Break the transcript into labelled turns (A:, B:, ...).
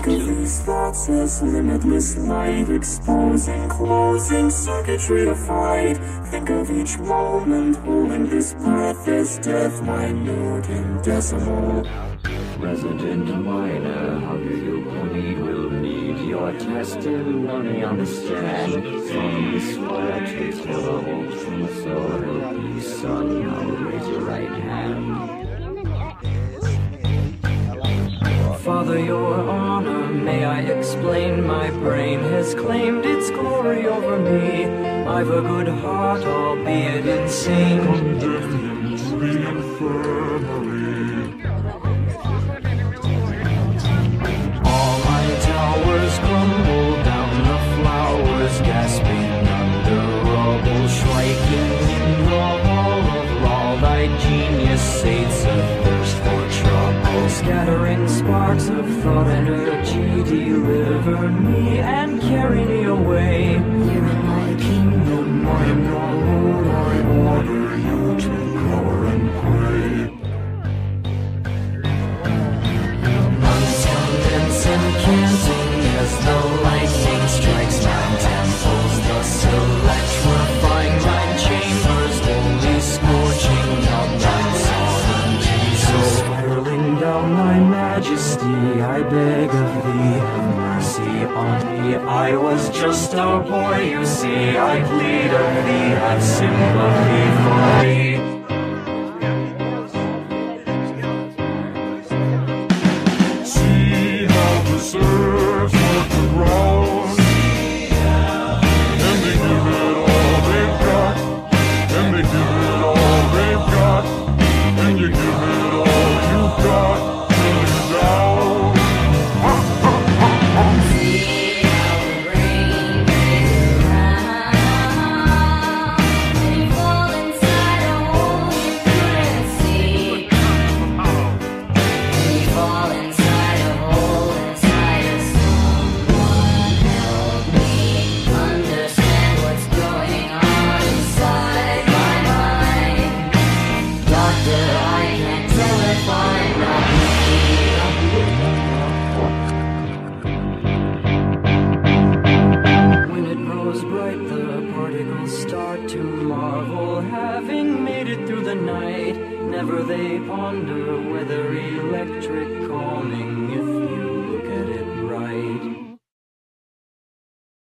A: Of these thoughts as limitless light Exposing, closing circuitry of flight Think of each moment holding this breath as death Minute and decimal
B: Resident minor, how do you plead? Will need your testimony on the stand. From this swear to terrible truth, so help me, son. Now raise your right hand.
C: Father, your honor, may I explain? My brain has claimed its glory over me. I've a good heart, albeit insane.
A: Condemned to the infirmary
C: sparks of thought energy. Deliver me and carry me away.
A: Here in my kingdom, I am your lord I order you to cower and pray
C: condense and canting as the majesty, I beg of thee, have mercy on me. I was just a boy, you see. I plead of thee, have sympathy for me. Grows bright, the particles start to marvel, having made it through the night. Never they ponder whether electric